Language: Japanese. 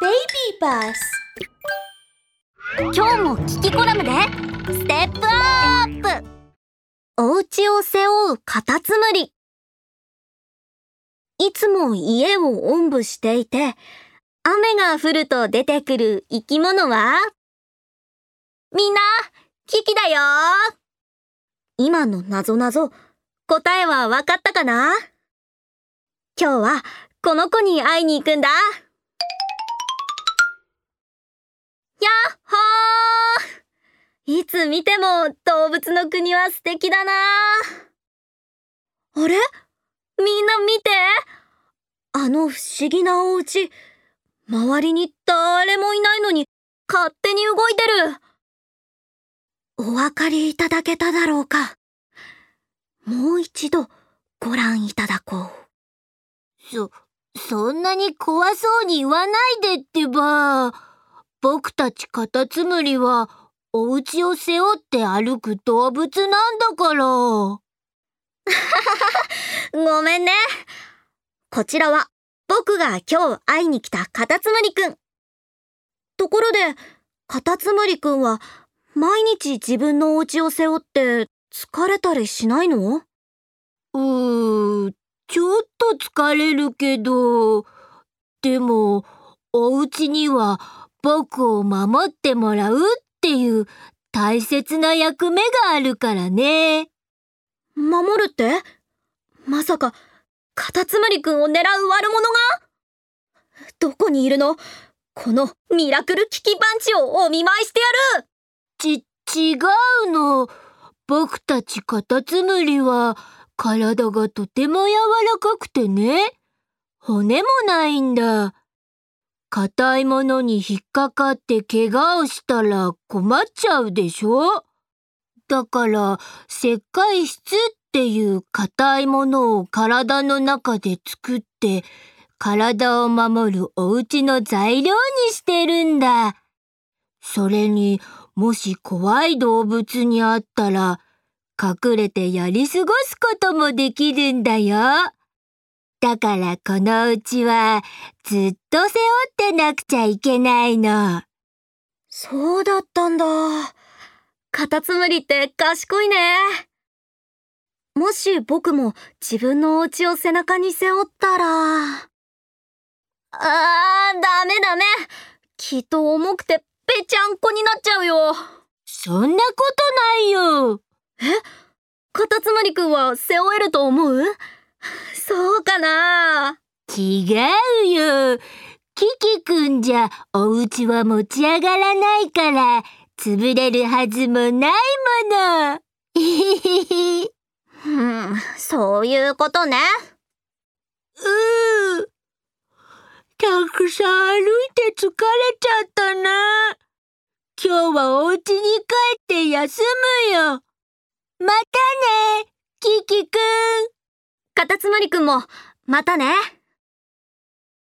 Baby Bus 今日もキキコラムで。ステップアップ。お家を背負うカタツムリ。いつも家をおんぶしていて雨が降ると出てくる生き物は？みんな、キキだよ。今のなぞなぞ答えはわかったかな？今日はこの子に会いに行くんだ。つ見ても動物の国は素敵だな。あれ？みんな見て？あの不思議なお家、周りに誰もいないのに勝手に動いてる。お分かりいただけただろうか。もう一度ご覧いただこう。そ、そんなに怖そうに言わないでってば。僕たちカタツムリはお家を背負って歩く動物なんだから。ごめんね。こちらは僕が今日会いに来たカタツムリくん。ところで、カタツムリくんは毎日自分のお家を背負って疲れたりしないの？うー、ちょっと疲れるけど、でも、お家には僕を守ってもらうっていう大切な役目があるからね。守るって？まさか、カタツムリくんを狙う悪者が？どこにいるの？このミラクルキキパンチをお見舞いしてやるち、違うの。僕たちカタツムリは体がとても柔らかくてね。骨もないんだ。硬いものに引っかかって怪我をしたら困っちゃうでしょ？だから石灰質っていう硬いものを体の中で作って体を守るお家の材料にしてるんだ。それにもし怖い動物に会ったら隠れてやり過ごすこともできるんだよ。だからこのうちはずっと背負ってなくちゃいけないの。そうだったんだ。カタツムリって賢いね。もし僕も自分のお家を背中に背負ったら。あー、ダメダメ。きっと重くてぺちゃんこになっちゃうよ。そんなことないよ。え？カタツムリくんは背負えると思うそう？かな？違うよ。キキくんじゃお家は持ち上がらないから潰れるはずもないもの。うん、そういうことね。うー。たくさん歩いて疲れちゃったな。今日はお家に帰って休むよ。またね、キキくん。カタツムリくんも、またね。